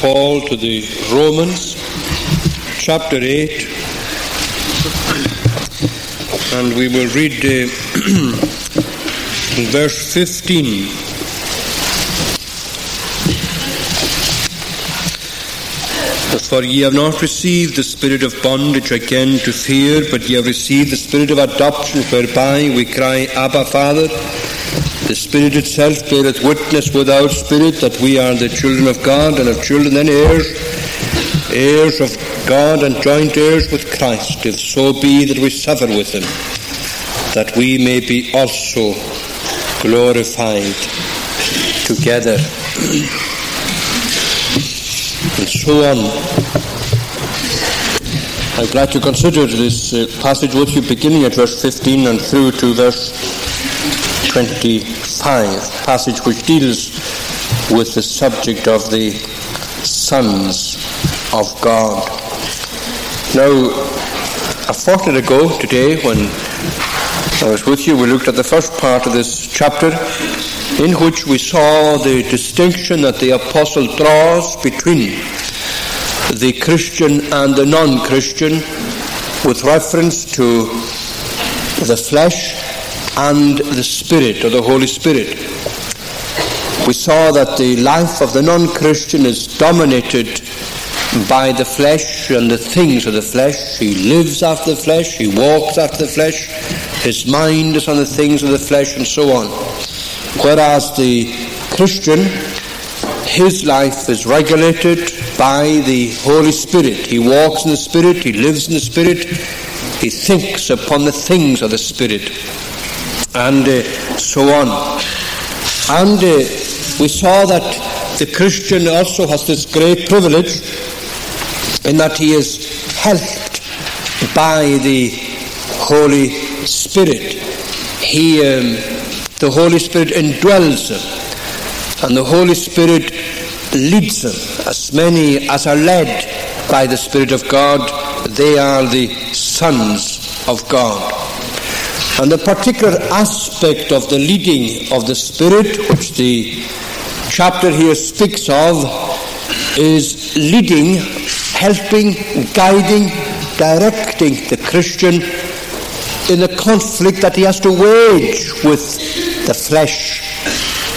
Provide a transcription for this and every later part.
Paul to the Romans, chapter 8, and we will read uh, verse 15. For ye have not received the spirit of bondage again to fear, but ye have received the spirit of adoption, whereby we cry, Abba, Father. The Spirit itself beareth witness with our spirit that we are the children of God, and of children and heirs, heirs of God, and joint heirs with Christ, if so be that we suffer with him, that we may be also glorified together. and so on. I'd like to consider this uh, passage with you beginning at verse 15 and through to verse 25, passage which deals with the subject of the sons of God. Now, a fortnight ago today, when I was with you, we looked at the first part of this chapter, in which we saw the distinction that the apostle draws between the Christian and the non Christian with reference to the flesh and the Spirit, or the Holy Spirit. We saw that the life of the non Christian is dominated by the flesh and the things of the flesh. He lives after the flesh, he walks after the flesh, his mind is on the things of the flesh, and so on. Whereas the Christian, his life is regulated by the Holy Spirit. He walks in the Spirit, he lives in the Spirit, he thinks upon the things of the Spirit and uh, so on. And uh, we saw that the Christian also has this great privilege in that he is helped by the Holy Spirit. He, um, the Holy Spirit indwells him, and the Holy Spirit leads him. As many as are led by the Spirit of God, they are the sons of God. And the particular aspect of the leading of the Spirit, which the chapter here speaks of, is leading, helping, guiding, directing the Christian in a conflict that he has to wage with the flesh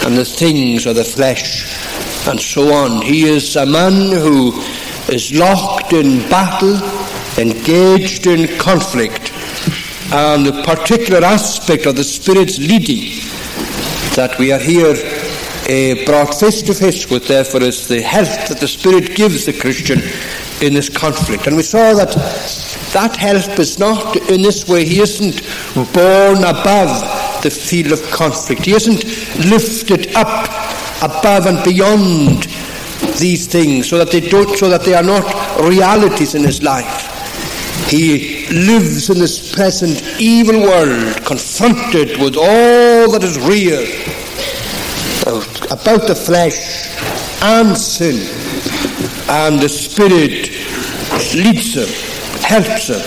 and the things of the flesh and so on. He is a man who is locked in battle, engaged in conflict and the particular aspect of the Spirit's leading that we are here uh, brought face to face with, therefore, is the help that the Spirit gives the Christian in this conflict. And we saw that that help is not in this way, he isn't borne above the field of conflict, he isn't lifted up above and beyond these things so that they don't so that they are not realities in his life. He lives in this present evil world, confronted with all that is real about the flesh and sin. And the Spirit leads him, helps him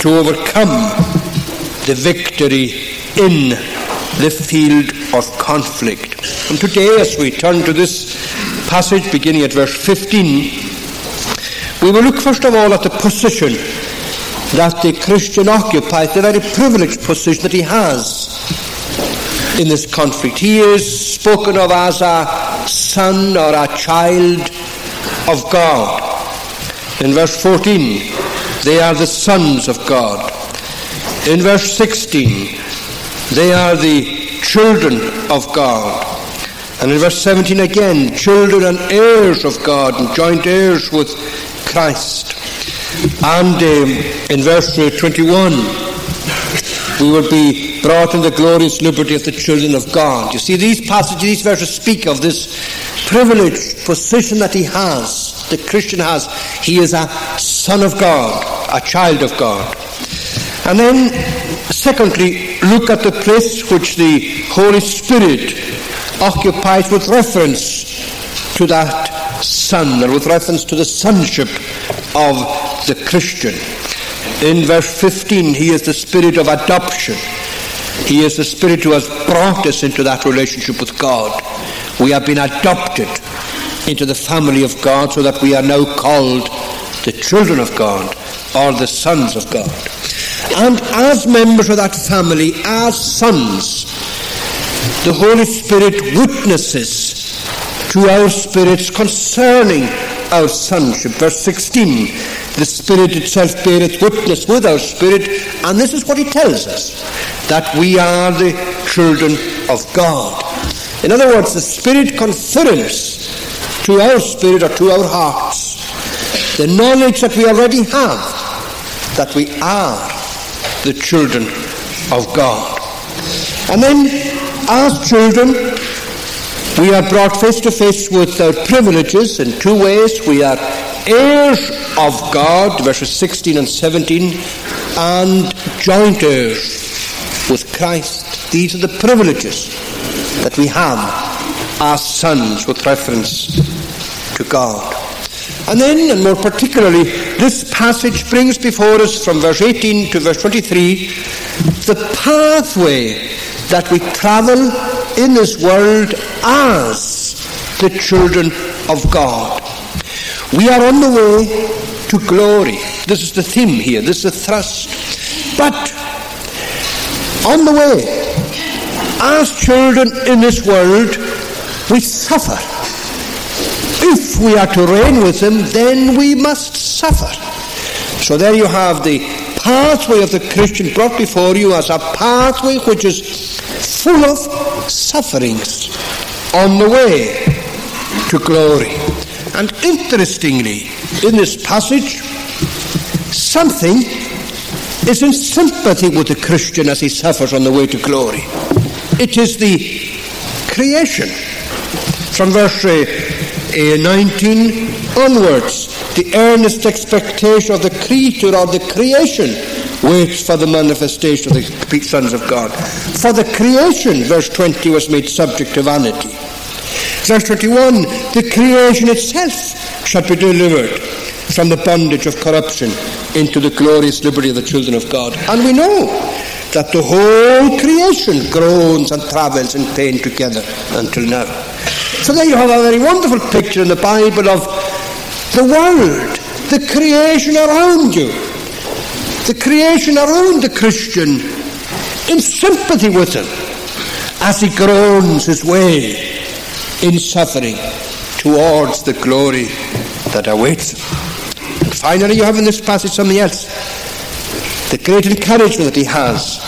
to overcome the victory in the field of conflict. And today, as we turn to this passage beginning at verse 15, we will look first of all at the position that the Christian occupies, the very privileged position that he has in this conflict. He is spoken of as a son or a child of God. In verse 14, they are the sons of God. In verse 16, they are the children of God. And in verse 17 again, children and heirs of God and joint heirs with Christ. And um, in verse 21, we will be brought in the glorious liberty of the children of God. You see, these passages, these verses speak of this privileged position that he has, the Christian has. He is a son of God, a child of God. And then, secondly, look at the place which the Holy Spirit occupies with reference to that son, or with reference to the sonship of the Christian. In verse 15, he is the spirit of adoption. He is the spirit who has brought us into that relationship with God. We have been adopted into the family of God so that we are now called the children of God or the sons of God. And as members of that family, as sons, the Holy Spirit witnesses to our spirits concerning our sonship. Verse 16, the Spirit itself beareth witness with our spirit, and this is what he tells us, that we are the children of God. In other words, the Spirit confirms to our spirit or to our hearts the knowledge that we already have that we are the children of God. And then, as children, we are brought face to face with our privileges in two ways. We are heirs of God, verses 16 and 17, and joint heirs with Christ. These are the privileges that we have as sons with reference to God. And then, and more particularly, this passage brings before us from verse 18 to verse 23 the pathway that we travel in this world as the children of God. We are on the way to glory. This is the theme here, this is the thrust. But on the way, as children in this world, we suffer. If we are to reign with him, then we must suffer. So there you have the pathway of the Christian brought before you as a pathway which is full of sufferings on the way to glory. And interestingly, in this passage, something is in sympathy with the Christian as he suffers on the way to glory. It is the creation. From verse uh, 19 onwards, the earnest expectation of the creature or the creation waits for the manifestation of the sons of God. For the creation, verse 20, was made subject to vanity. Verse 21, the creation itself shall be delivered from the bondage of corruption into the glorious liberty of the children of God. And we know that the whole creation groans and travels in pain together until now. So there you have a very wonderful picture in the Bible of the world, the creation around you, the creation around the Christian in sympathy with him as he groans his way in suffering towards the glory that awaits. And finally, you have in this passage something else the great encouragement that he has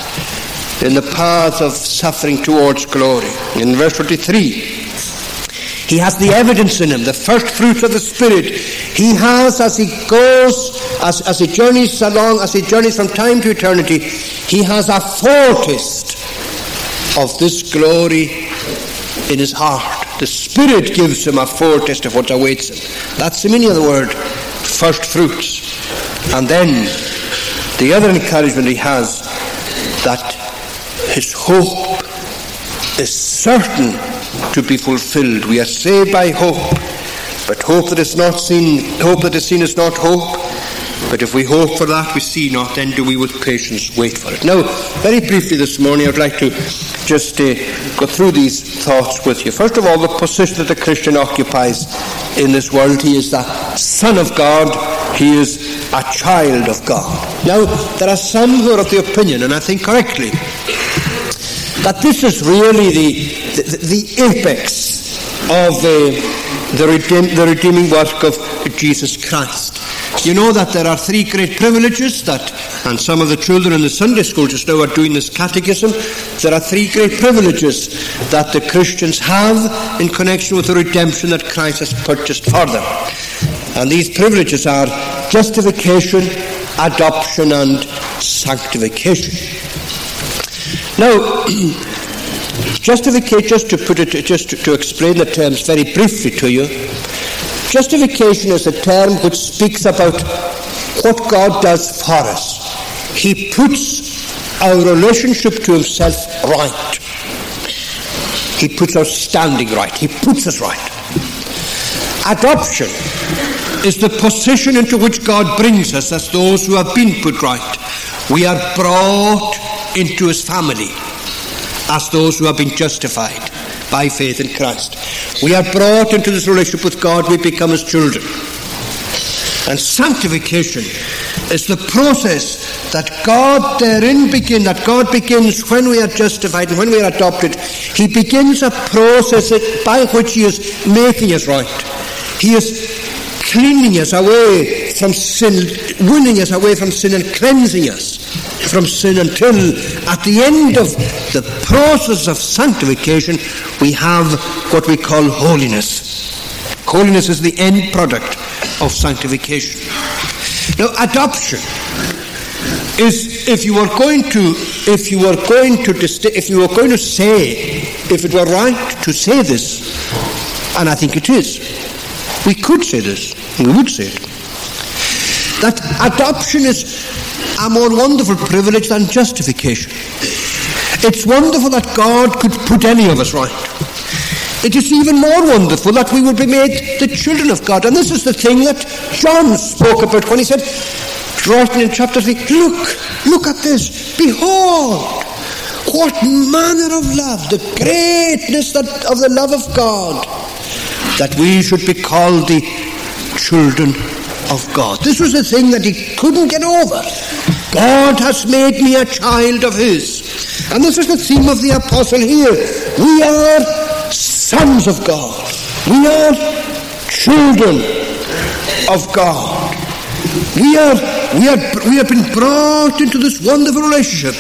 in the path of suffering towards glory. In verse 23, he has the evidence in him, the first fruits of the Spirit. He has, as he goes, as, as he journeys along, as he journeys from time to eternity, he has a foretaste of this glory in his heart. The Spirit gives him a foretaste of what awaits him. That's the meaning of the word first fruits. And then the other encouragement he has that his hope is certain to be fulfilled. We are saved by hope, but hope that is not seen, hope that is seen is not hope. But if we hope for that we see not, then do we with patience wait for it. Now, very briefly this morning, I'd like to just uh, go through these thoughts with you. First of all, the position that the Christian occupies in this world. He is the Son of God. He is a child of God. Now, there are some who are of the opinion, and I think correctly, that this is really the, the, the apex of uh, the, redeem, the redeeming work of Jesus Christ. You know that there are three great privileges that, and some of the children in the Sunday school just now are doing this catechism. There are three great privileges that the Christians have in connection with the redemption that Christ has purchased for them. And these privileges are justification, adoption, and sanctification. Now, justification, just to put it, just to, to explain the terms very briefly to you, justification is a term which speaks about what God does for us. He puts our relationship to Himself right. He puts our standing right. He puts us right. Adoption is the position into which God brings us as those who have been put right. We are brought into his family as those who have been justified by faith in Christ. We are brought into this relationship with God, we become his children. And sanctification is the process that God therein begins, that God begins when we are justified and when we are adopted. He begins a process by which He is making us right. He is cleaning us away from sin, winning us away from sin and cleansing us from sin until at the end of the process of sanctification we have what we call holiness. Holiness is the end product of sanctification. Now, adoption is if you are going to if you were going to if you were going to say if it were right to say this, and I think it is, we could say this, we would say it, that adoption is a more wonderful privilege than justification. It's wonderful that God could put any of us right. It is even more wonderful that we would be made the children of God. And this is the thing that John spoke about when he said, writing in chapter 3, look, look at this, behold, what manner of love, the greatness that, of the love of God, that we should be called the children of God. This was the thing that he couldn't get over. God has made me a child of his. And this is the theme of the apostle here. We are sons of God. We are children of God. We are, we are, we have been brought into this wonderful relationship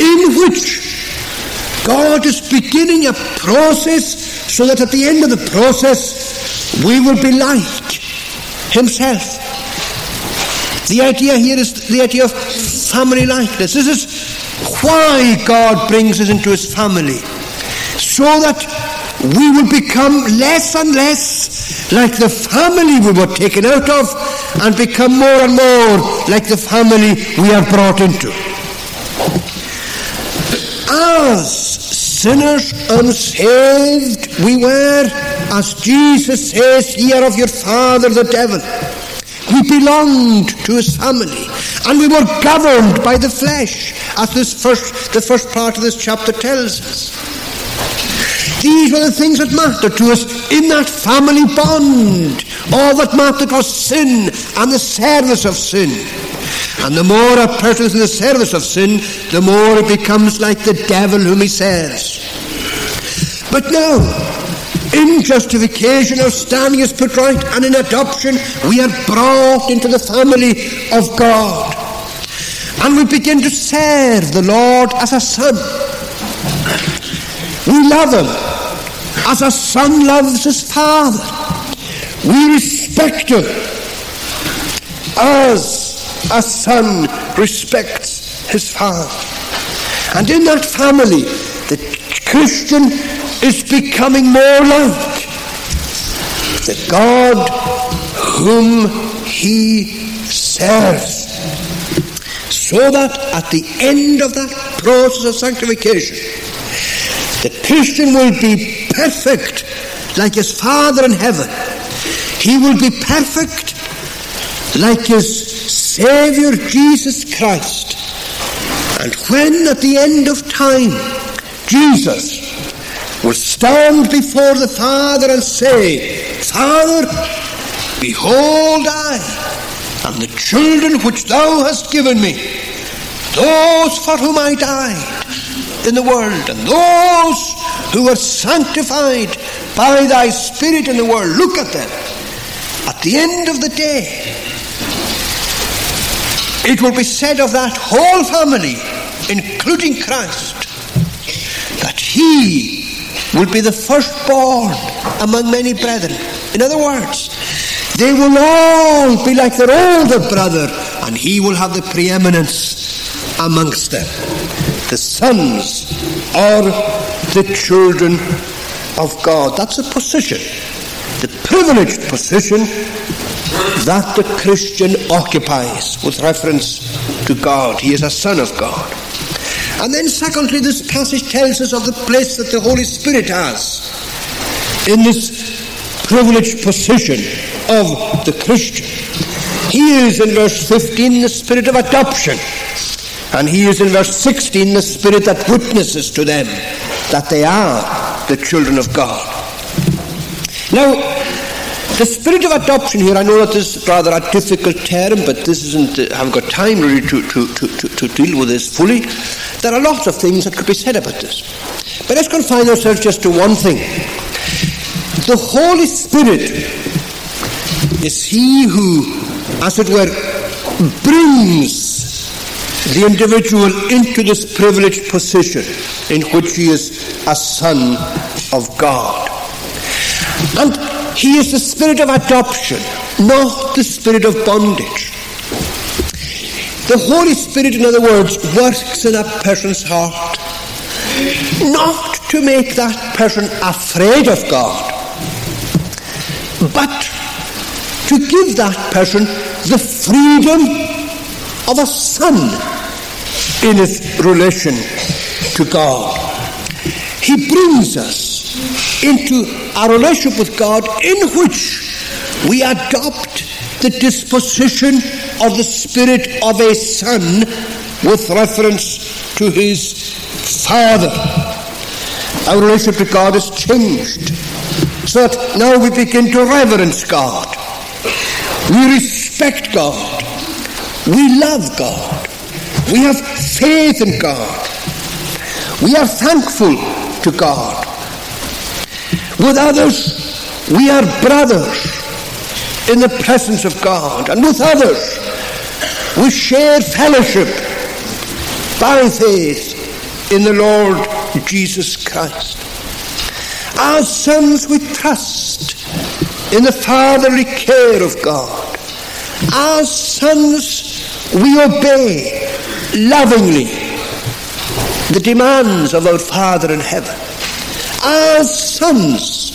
in which God is beginning a process so that at the end of the process we will be like Himself. The idea here is the idea of family likeness. This is why God brings us into His family so that we will become less and less like the family we were taken out of and become more and more like the family we are brought into. As sinners unsaved we were, as Jesus says, ye are of your father the devil. We belonged to his family and we were governed by the flesh, as this first, the first part of this chapter tells us. These were the things that mattered to us in that family bond. All that mattered was sin and the service of sin. And the more a person is in the service of sin, the more it becomes like the devil whom he serves. But now, in justification, our standing is put right, and in adoption, we are brought into the family of God. And we begin to serve the Lord as a son. We love him as a son loves his father. We respect him as a son respects his father. And in that family, the Christian is becoming more like the God whom he serves. So that at the end of that process of sanctification, the Christian will be perfect like his Father in heaven. He will be perfect like his Saviour Jesus Christ. And when at the end of time Jesus stand before the Father and say, Father, behold I and the children which thou hast given me, those for whom I died in the world, and those who are sanctified by thy Spirit in the world. Look at them. At the end of the day, it will be said of that whole family, including Christ, that he will be the firstborn among many brethren. In other words, they will all be like their older brother, and he will have the preeminence amongst them. The sons are the children of God. That's a position, the privileged position that the Christian occupies with reference to God. He is a son of God. And then, secondly, this passage tells us of the place that the Holy Spirit has in this privileged position of the Christian. He is, in verse 15, the spirit of adoption. And he is in verse 16 the Spirit that witnesses to them that they are the children of God. Now, the spirit of adoption here, I know that this is rather a difficult term, but this isn't, uh, I haven't got time really to, to, to, to, to deal with this fully. There are lots of things that could be said about this. But let's confine ourselves just to one thing. The Holy Spirit is He who, as it were, brings the individual into this privileged position in which he is a son of God. And he is the spirit of adoption, not the spirit of bondage. The Holy Spirit, in other words, works in a person's heart, not to make that person afraid of God, but to give that person the freedom of a son in his relation to God. He brings us into a relationship with God in which we adopt the disposition of the spirit of a son with reference to his father. Our relationship to God has changed so that now we begin to reverence God. We respect God. We love God. We have faith in God. We are thankful to God. With others, we are brothers in the presence of God. And with others, we share fellowship by faith in the Lord Jesus Christ. As sons, we trust in the fatherly care of God. As sons, we obey lovingly the demands of our Father in heaven. As sons,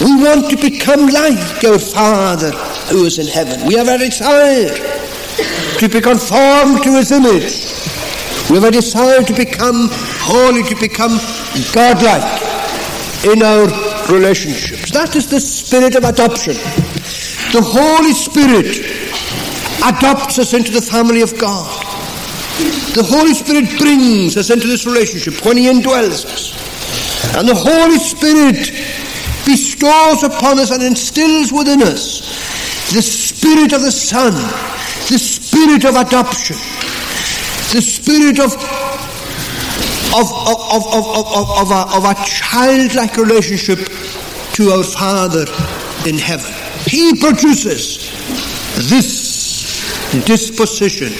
we want to become like our Father who is in heaven. We have a desire to be conformed to His image. We have a desire to become holy, to become godlike in our relationships. That is the spirit of adoption. The Holy Spirit adopts us into the family of God. The Holy Spirit brings us into this relationship when He indwells us. And the Holy Spirit bestows upon us and instills within us the Spirit of the Son, the Spirit of adoption, the Spirit of of, of, of, of, of, a, of a childlike relationship to our Father in heaven. He produces this disposition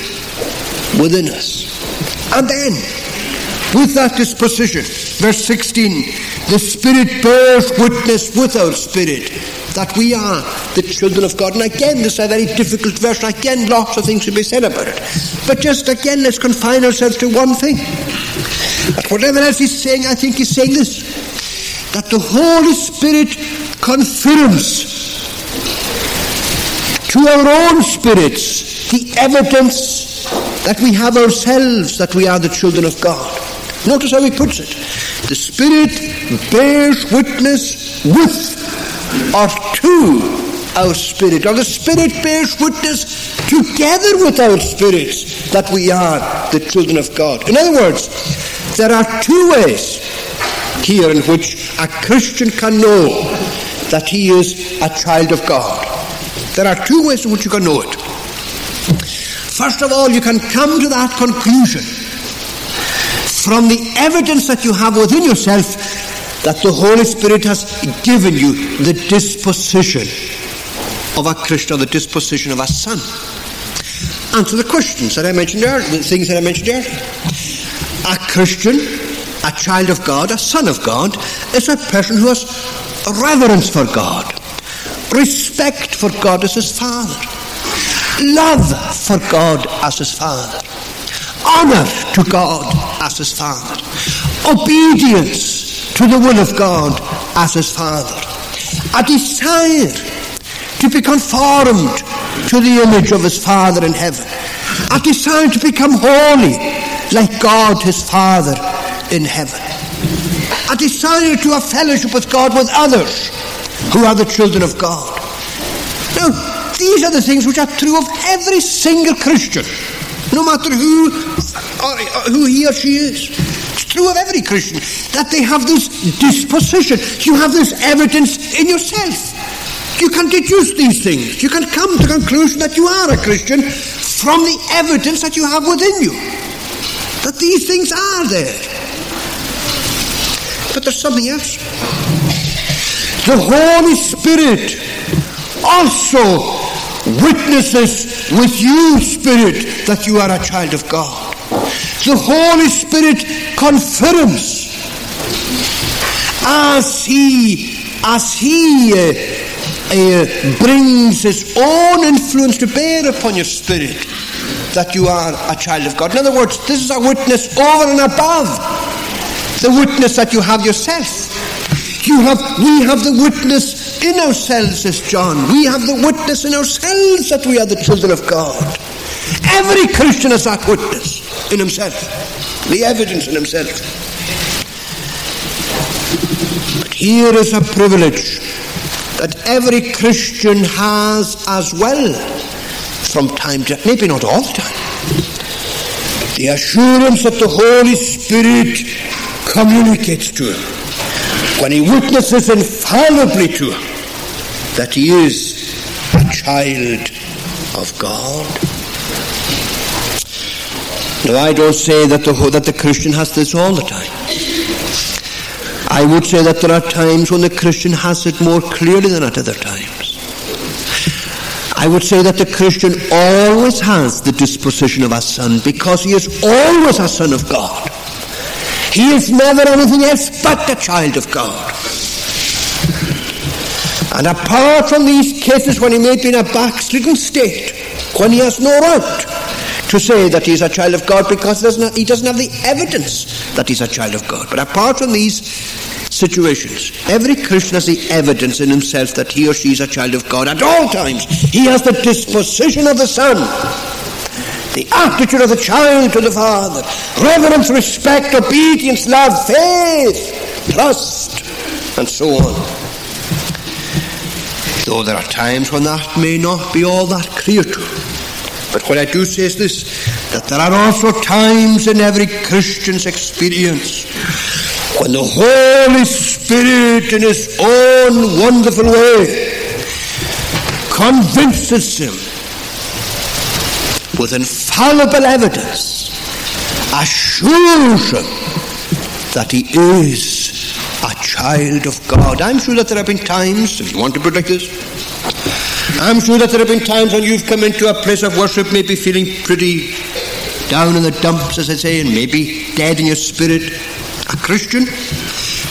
within us. And then, with that disposition, verse 16, the Spirit bears witness with our spirit that we are the children of God. And again, this is a very difficult verse. Again, lots of things to be said about it. But just again, let's confine ourselves to one thing. But whatever else he's saying, I think he's saying this that the Holy Spirit confirms to our own spirits the evidence that we have ourselves that we are the children of God. Notice how he puts it. The Spirit bears witness with or to our spirit, or the Spirit bears witness together with our spirits that we are the children of God. In other words, there are two ways here in which a Christian can know that he is a child of God. There are two ways in which you can know it. First of all, you can come to that conclusion from the evidence that you have within yourself that the Holy Spirit has given you the disposition of a or the disposition of a son. Answer the questions that I mentioned earlier, the things that I mentioned earlier. A Christian, a child of God, a son of God, is a person who has reverence for God, respect for God as his father, love for God as his father, honor to God as his father, obedience to the will of God as his father, a desire to be conformed to the image of his father in heaven, a desire to become holy like God his Father in heaven. A desire to have fellowship with God with others who are the children of God. Now, these are the things which are true of every single Christian, no matter who or, or who he or she is. It's true of every Christian that they have this disposition. You have this evidence in yourself. You can deduce these things. You can come to the conclusion that you are a Christian from the evidence that you have within you. That these things are there. But there's something else. The Holy Spirit also witnesses with you, Spirit, that you are a child of God. The Holy Spirit confirms as He as He uh, uh, brings His own influence to bear upon your spirit that you are a child of God. In other words, this is a witness over and above the witness that you have yourself. You have, we have the witness in ourselves, says John. We have the witness in ourselves that we are the children of God. Every Christian has that witness in himself, the evidence in himself. But here is a privilege that every Christian has as well from time to maybe not all the time. The assurance that the Holy Spirit communicates to him when he witnesses infallibly to him that he is a child of God. Now, I don't say that the, that the Christian has this all the time. I would say that there are times when the Christian has it more clearly than at other times. I would say that the Christian always has the disposition of a son because he is always a son of God. He is never anything else but a child of God. And apart from these cases when he may be in a backslidden state, when he has no right to say that he is a child of God because he doesn't, have, he doesn't have the evidence that he's a child of God. But apart from these situations, every Christian has the evidence in himself that he or she is a child of God at all times. He has the disposition of the Son the attitude of the child to the Father, reverence, respect, obedience, love, faith, trust, and so on. Though there are times when that may not be all that clear to. But what I do say is this that there are also times in every Christian's experience when the Holy Spirit, in His own wonderful way, convinces him with infallible evidence, assures him that he is a child of God. I'm sure that there have been times, if you want to put this, I'm sure that there have been times when you've come into a place of worship, maybe feeling pretty down in the dumps, as I say, and maybe dead in your spirit, a Christian.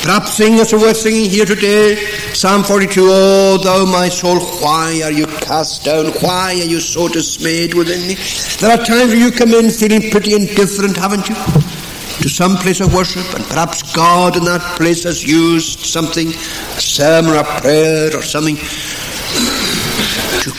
Perhaps sing as we're singing here today, Psalm 42, Oh, thou my soul, why are you cast down? Why are you so dismayed within me? There are times when you come in feeling pretty indifferent, haven't you? To some place of worship, and perhaps God in that place has used something, a sermon or a prayer or something, to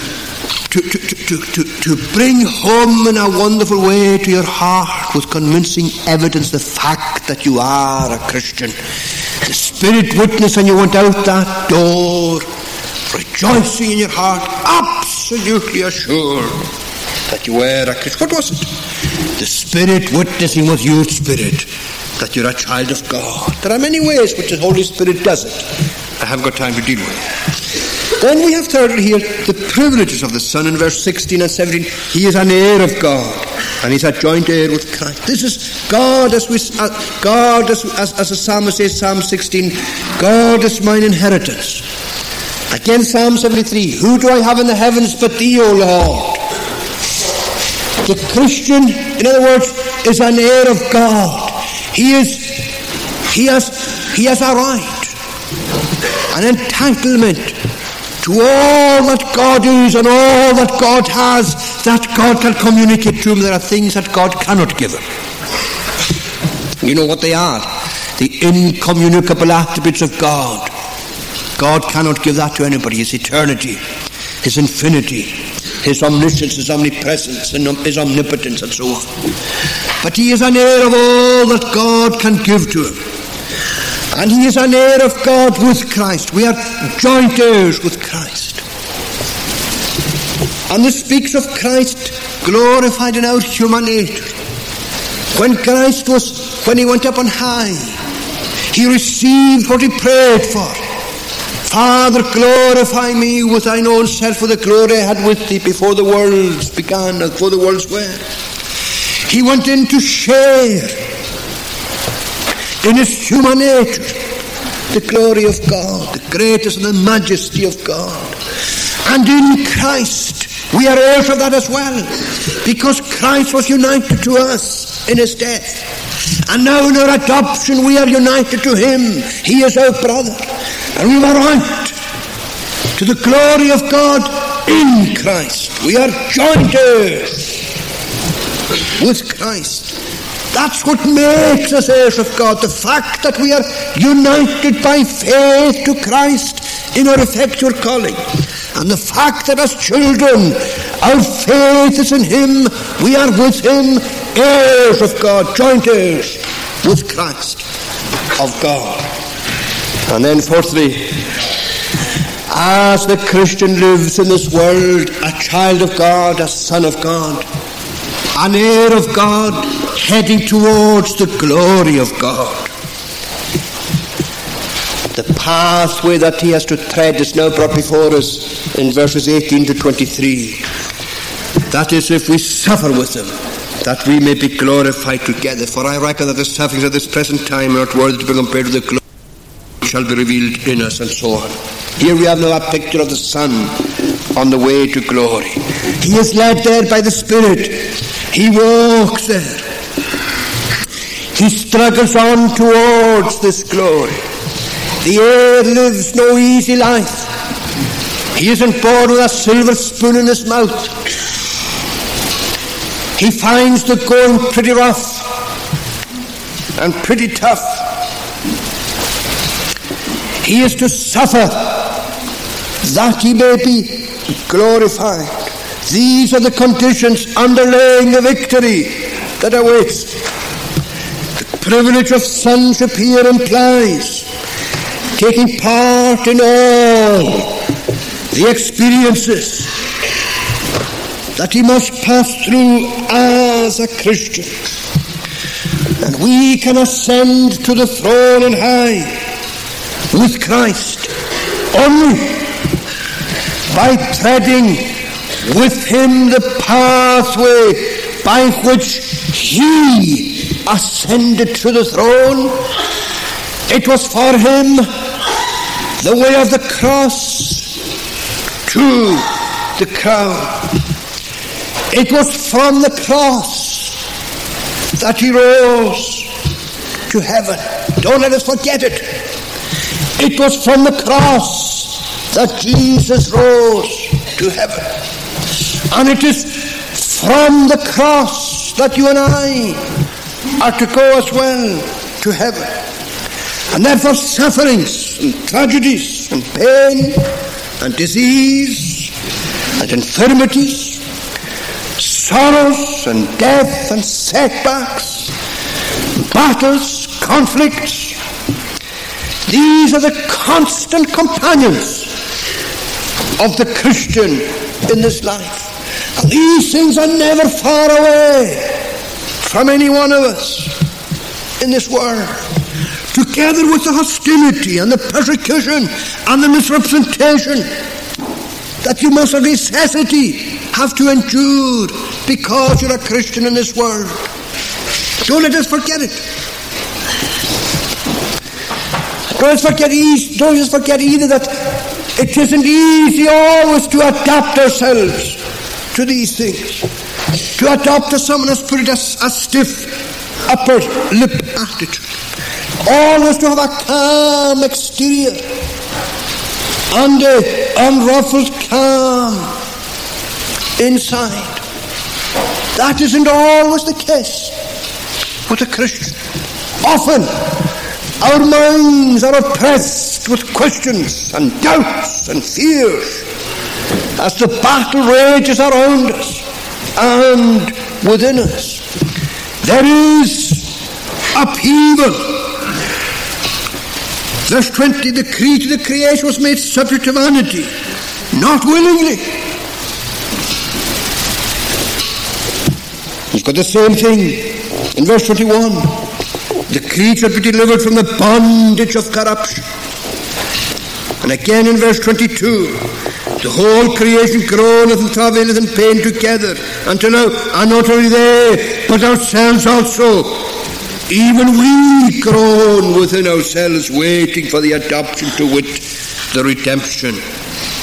to, to, to, to, bring home in a wonderful way to your heart with convincing evidence the fact that you are a Christian. The Spirit witness and you went out that door rejoicing in your heart, absolutely assured that you were a Christian. What was it? The Spirit witnessing with your spirit that you're a child of God. There are many ways which the Holy Spirit does it. I haven't got time to deal with it. Then we have thirdly here the privileges of the Son in verse 16 and 17. He is an heir of God, and he's a joint heir with Christ. This is God, as we, uh, God, as, as, as the psalmist says, Psalm 16, God is mine inheritance. Again, Psalm 73, who do I have in the heavens but thee, O Lord? The Christian, in other words, is an heir of God. He is, he has, he has a right, an entitlement to all that God is and all that God has, that God can communicate to him. There are things that God cannot give him. You know what they are? The incommunicable attributes of God. God cannot give that to anybody. His eternity, His infinity, His omniscience, His omnipresence, and His omnipotence, and so on. But He is an heir of all that God can give to him. And he is an heir of God with Christ. We are joint heirs with Christ. And this speaks of Christ glorified in our human nature. When Christ was, when he went up on high, he received what he prayed for. Father, glorify me with thine own self for the glory I had with thee before the worlds began, before the worlds were. He went in to share in his human nature the glory of God, the greatness and the majesty of God. And in Christ, we are heirs of that as well, because Christ was united to us in his death. And now in our adoption, we are united to him. He is our brother. And we are right to the glory of God in Christ. We are joint heirs with Christ. That's what makes us heirs of God. The fact that we are united by faith to Christ in our effectual calling. And the fact that as children, our faith is in Him, we are with Him, heirs of God, joint heirs with Christ of God. And then fourthly, as the Christian lives in this world, a child of God, a son of God, an heir of God, heading towards the glory of God. The pathway that he has to tread is now brought before us in verses 18 to 23. That is, if we suffer with him, that we may be glorified together. For I reckon that the sufferings of this present time are not worthy to be compared to the glory which shall be revealed in us, and so on. Here we have now a picture of the Son on the way to glory. He is led there by the Spirit. He walks there. He struggles on towards this glory. The heir lives no easy life. He isn't born with a silver spoon in his mouth. He finds the going pretty rough and pretty tough. He is to suffer that he may be glorified. These are the conditions underlying the victory that awaits. The privilege of sonship here implies taking part in all the experiences that he must pass through as a Christian. And we can ascend to the throne on high with Christ only by treading with him the pathway by which he ascended to the throne. It was for him the way of the cross to the crown. It was from the cross that he rose to heaven. Don't let us forget it. It was from the cross that Jesus rose to heaven. And it is from the cross that you and I are to go as well to heaven. And therefore sufferings and tragedies and pain and disease and infirmities, sorrows and death and setbacks, battles, conflicts, these are the constant companions of the Christian in this life. These things are never far away from any one of us in this world together with the hostility and the persecution and the misrepresentation that you must of necessity have to endure because you're a Christian in this world. Don't let us forget it. Don't forget, don't forget either that it isn't easy always to adapt ourselves to these things. To adopt, as someone has put it, a, a stiff upper lip attitude. Always to have a calm exterior and a unruffled calm inside. That isn't always the case with a Christian. Often our minds are oppressed with questions and doubts and fears as the battle rages around us and within us. There is upheaval. Verse 20, the creature, the creation was made subject to vanity, not willingly. He's got the same thing In verse 21, the creature be delivered from the bondage of corruption. And again in verse 22, the whole creation groaneth and travaileth in pain together until now, and not only they, but ourselves also. Even we groan within ourselves, waiting for the adoption to wit, the redemption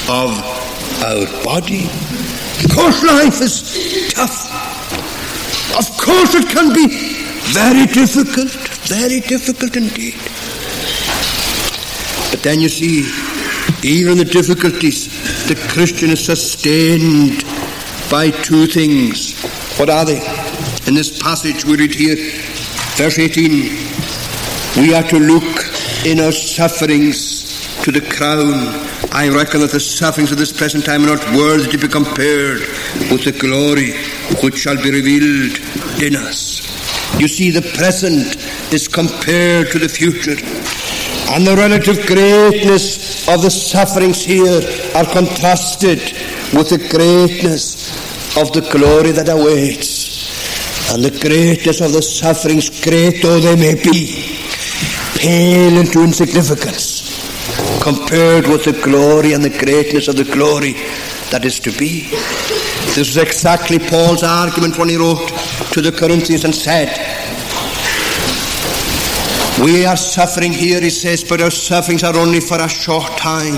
of our body. Of course, life is tough. Of course, it can be very difficult, very difficult indeed. But then you see, even the difficulties, the Christian is sustained by two things. What are they? In this passage we read here, verse 18, we are to look in our sufferings to the crown. I reckon that the sufferings of this present time are not worthy to be compared with the glory which shall be revealed in us. You see, the present is compared to the future, and the relative greatness of the sufferings here are contrasted with the greatness of the glory that awaits. And the greatness of the sufferings, great though they may be, pale into insignificance compared with the glory and the greatness of the glory that is to be. This is exactly Paul's argument when he wrote to the Corinthians and said, We are suffering here, he says, but our sufferings are only for a short time.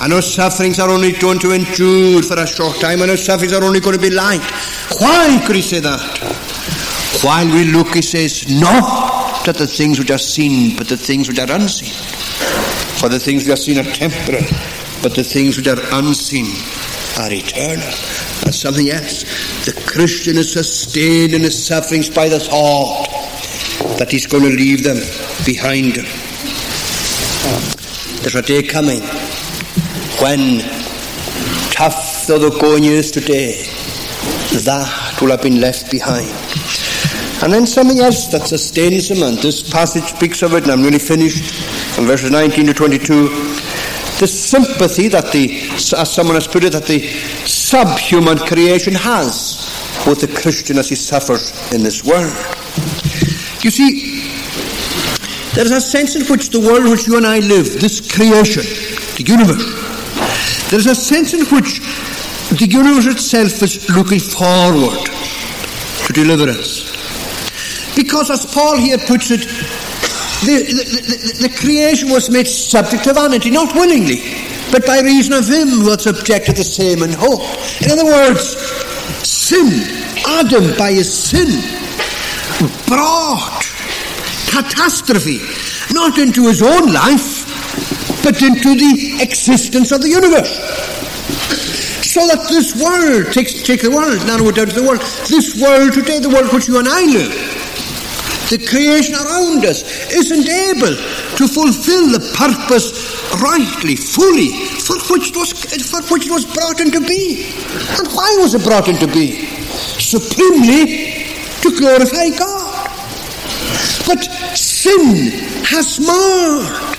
And our sufferings are only going to endure for a short time, and our sufferings are only going to be light. Why could he say that? While we look, he says, not at the things which are seen, but the things which are unseen. For the things which are seen are temporal, but the things which are unseen are eternal. That's something else. The Christian is sustained in his sufferings by the thought that he's going to leave them behind. There's a day coming when, tough though the going is today, that will have been left behind. And then something else that sustains him, and this passage speaks of it, and I'm nearly finished, from verses 19 to 22. The sympathy that the, as someone has put it, that the subhuman creation has with the Christian as he suffers in this world. You see, there is a sense in which the world in which you and I live, this creation, the universe, there is a sense in which the universe itself is looking forward to deliverance. Because, as Paul here puts it, the, the, the, the, creation was made subject to vanity, not willingly, but by reason of him who had subjected to the same in hope. In other words, sin, Adam by his sin, brought catastrophe, not into his own life, but into the existence of the universe. So that this world, take, take the world, narrow it down to the world, this world today, the world which you and I live, the creation around us isn't able to fulfill the purpose rightly, fully, for which was, for which it was brought into being. And why was it brought into being? Supremely to glorify God. But sin has marred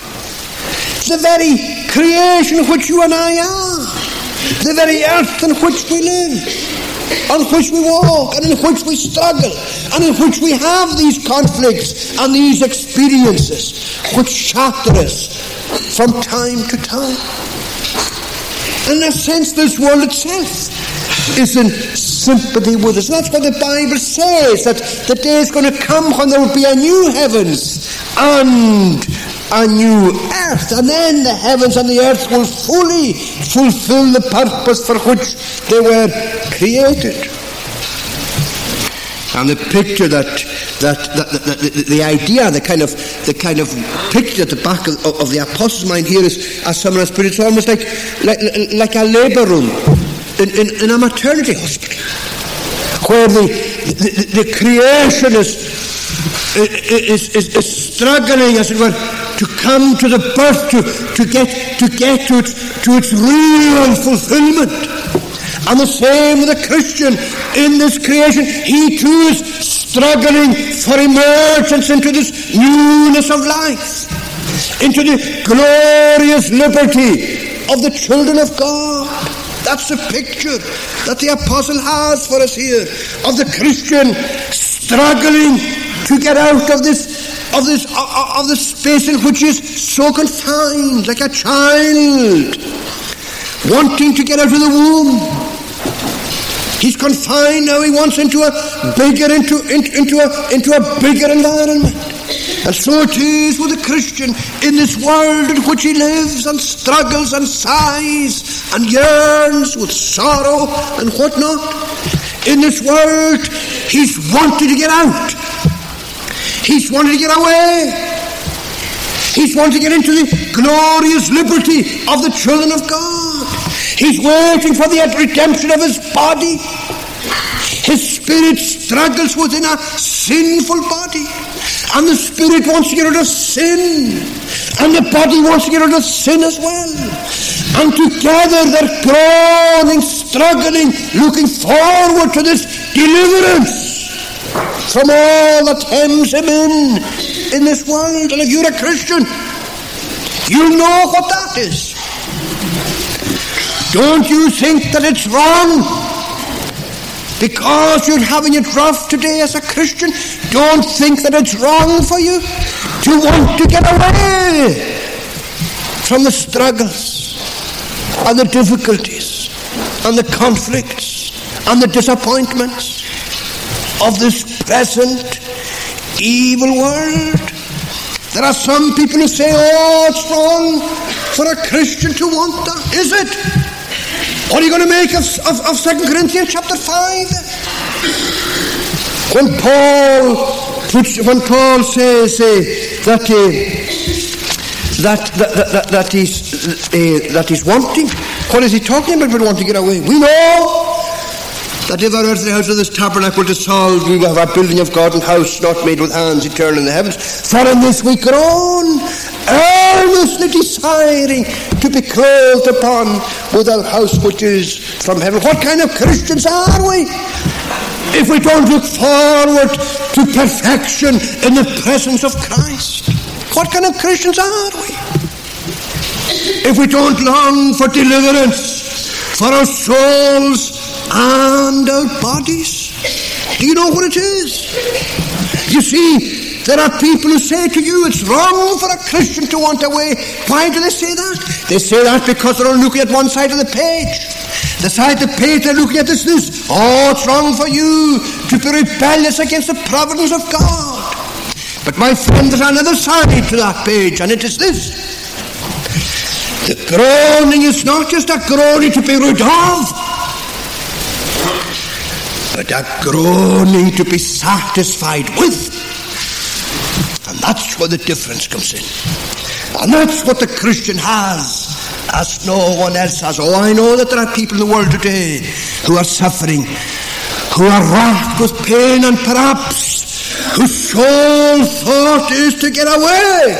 the very creation of which you and I are, the very earth on which we live on which we walk and in which we struggle and in which we have these conflicts and these experiences which shatter us from time to time. In a sense, this world itself is in sympathy with us. That's what the Bible says, that the day is going to come when there will be a new heavens and a new earth, and then the heavens and the earth will fully fulfill the purpose for which they were created. And the picture that, that, that, that the, the, idea, the kind of, the kind of picture at the back of, of the apostles' mind here is, as someone has put it, it's almost like, like, like a labour room in, in, in, a maternity hospital, where the, the, the creation is, is, is, is struggling, as it were, to come to the birth, to, to get, to, get to, its, to its real fulfillment. And the same with the Christian in this creation. He too is struggling for emergence into this newness of life, into the glorious liberty of the children of God. That's the picture that the apostle has for us here of the Christian struggling to get out of this of this of, the space in which is so confined, like a child, wanting to get out of the womb. He's confined now. He wants into a bigger, into, into, into, a, into a bigger environment. And so it is with the Christian in this world in which he lives and struggles and sighs and yearns with sorrow and whatnot. In this world, he's wanted to get out. He's wanted to get away. He's wanted to get into the glorious liberty of the children of God. He's waiting for the redemption of his body. His spirit struggles within a sinful body. And the spirit wants to get rid of sin. And the body wants to get rid of sin as well. And together they're groaning, struggling, looking forward to this deliverance from all that hems him in in this world. And if you're a Christian, you know what that is. Don't you think that it's wrong? Because you're having it rough today as a Christian, don't think that it's wrong for you to want to get away from the struggles and the difficulties and the conflicts and the disappointments of this present evil world. There are some people who say, oh, it's wrong for a Christian to want that. Is it? What are you going to make of, of, of 2 Corinthians chapter 5? When Paul when Paul says uh, that, uh, that, that, that, that, he's, uh, that he's wanting, what is he talking about? But want to get away. We know that if our earthly house of this tabernacle dissolved, we will have a building of God and house not made with hands, eternal in the heavens. For in this we groan, earnestly desiring to be clothed upon with our house which is from heaven. What kind of Christians are we? If we don't look forward to perfection in the presence of Christ, what kind of Christians are we? If we don't long for deliverance for our souls and our bodies. Do you know what it is? You see, there are people who say to you it's wrong for a Christian to want away. Why do they say that? They say that because they're only looking at one side of the page. The side of the page they're looking at is this. Oh, it's wrong for you to be rebellious against the providence of God. My friend, there's another side to that page, and it is this. The groaning is not just a groaning to be rid of, but a groaning to be satisfied with. And that's where the difference comes in. And that's what the Christian has, as no one else has. Oh, I know that there are people in the world today who are suffering, who are racked with pain, and perhaps whose sole thought is to get away.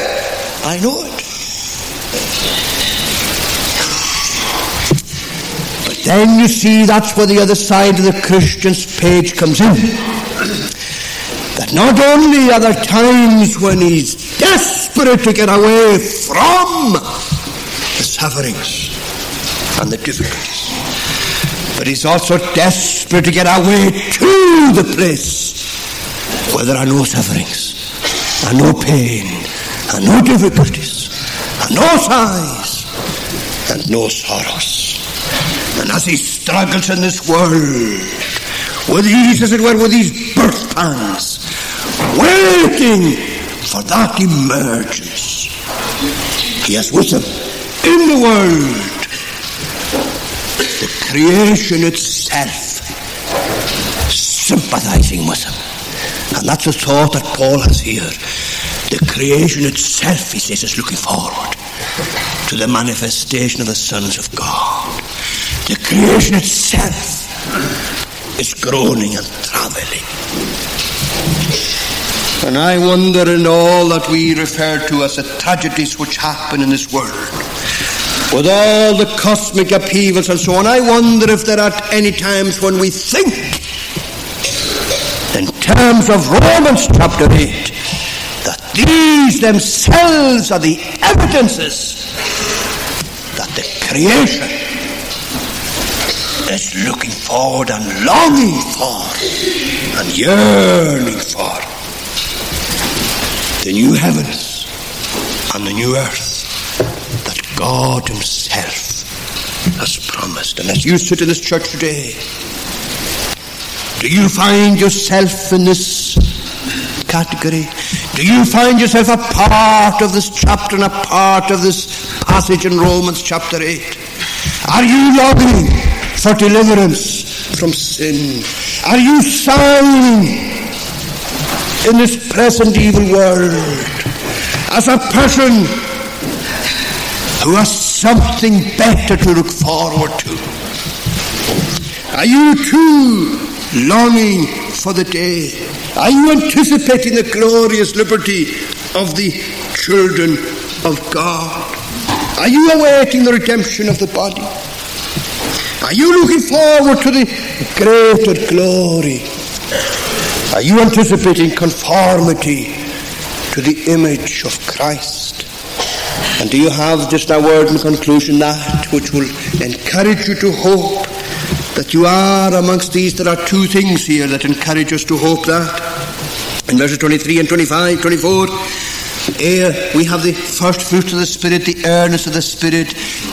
I know it. But then you see that's where the other side of the Christian's page comes in. That not only are there times when he's desperate to get away from the sufferings and the difficulties, but he's also desperate to get away to the place where there are no sufferings and no pain and no difficulties and no sighs and no sorrows. And as he struggles in this world, with these, as it were, with these birth pangs, waiting for that emergence, he has with him in the world the creation itself sympathizing with him. And that's the thought that Paul has here. The creation itself, he says, is looking forward to the manifestation of the sons of God. The creation itself is groaning and traveling. And I wonder in all that we refer to as the tragedies which happen in this world, with all the cosmic upheavals and so on, I wonder if there are any times when we think in terms of Romans chapter 8 that these themselves are the evidences that the creation is looking forward and longing for and yearning for the new heavens and the new earth that God Himself has promised. And as you sit in this church today, do you find yourself in this category? Do you find yourself a part of this chapter and a part of this passage in Romans chapter 8? Are you longing for deliverance from sin? Are you sighing in this present evil world as a person who has something better to look forward to? Are you too longing for the day? Are you anticipating the glorious liberty of the children of God? Are you awaiting the redemption of the body? Are you looking forward to the greater glory? Are you anticipating conformity to the image of Christ? And do you have just a word in conclusion that which will encourage you to hope that you are amongst these. There are two things here that encourage us to hope that. In verses 23 and 25, 24, here we have the first fruits of the Spirit, the earnest of the Spirit,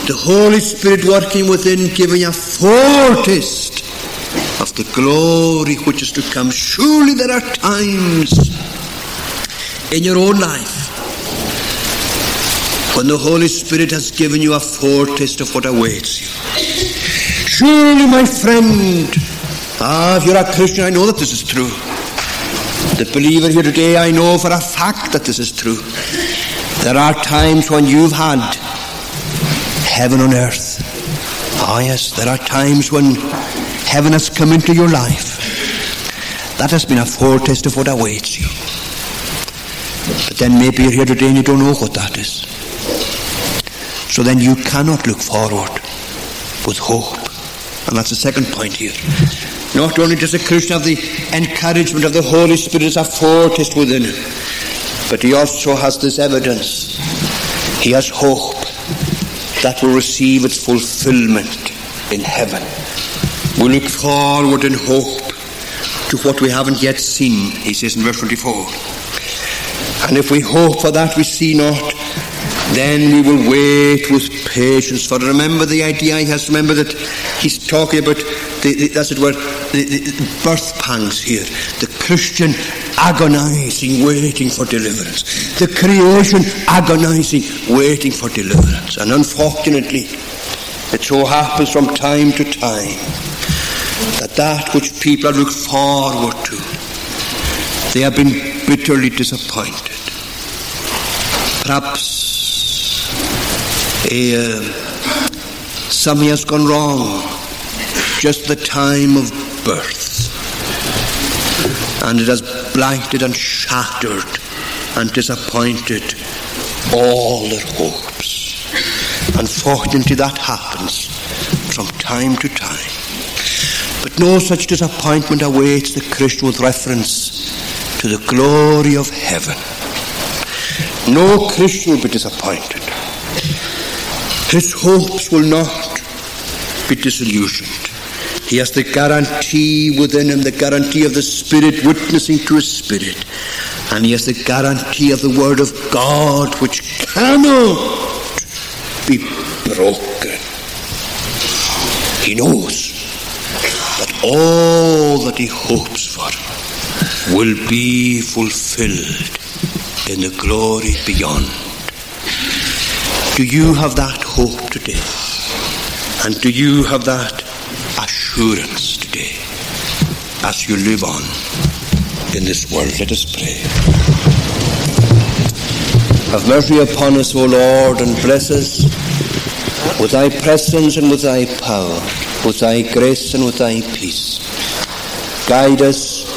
the Holy Spirit working within, giving a foretaste of the glory which is to come. Surely there are times in your own life when the Holy Spirit has given you a foretaste of what awaits you. Surely, my friend, ah, if you're a Christian, I know that this is true. The believer here today, I know for a fact that this is true. There are times when you've had heaven on earth. Ah, yes, there are times when heaven has come into your life. That has been a foretaste of what awaits you. But then maybe you're here today and you don't know what that is. So then you cannot look forward with hope. And that's the second point here. Not only does a Christian have the encouragement of the Holy Spirit as a foretaste within him, but he also has this evidence. He has hope that will receive its fulfillment in heaven. We look forward in hope to what we haven't yet seen, he says in verse 24. And if we hope for that we see not, then we will wait with patience for remember the idea he has remember that he's talking about the, the, as it were the, the birth pangs here. The Christian agonizing waiting for deliverance. The creation agonizing waiting for deliverance. And unfortunately it so happens from time to time that that which people look forward to they have been bitterly disappointed. Perhaps uh, something has gone wrong just the time of birth. And it has blighted and shattered and disappointed all their hopes. Unfortunately, that happens from time to time. But no such disappointment awaits the Christian with reference to the glory of heaven. No Christian will be disappointed. His hopes will not be disillusioned. He has the guarantee within him, the guarantee of the Spirit witnessing to his spirit. And he has the guarantee of the Word of God which cannot be broken. He knows that all that he hopes for will be fulfilled in the glory beyond. Do you have that hope today? And do you have that assurance today as you live on in this world? Let us pray. Have mercy upon us, O Lord, and bless us with thy presence and with thy power, with thy grace and with thy peace. Guide us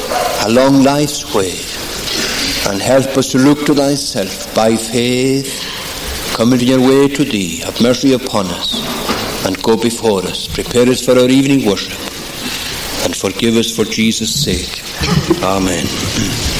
along life's way and help us to look to thyself by faith Come into your way to thee, have mercy upon us, and go before us. Prepare us for our evening worship, and forgive us for Jesus' sake. Amen.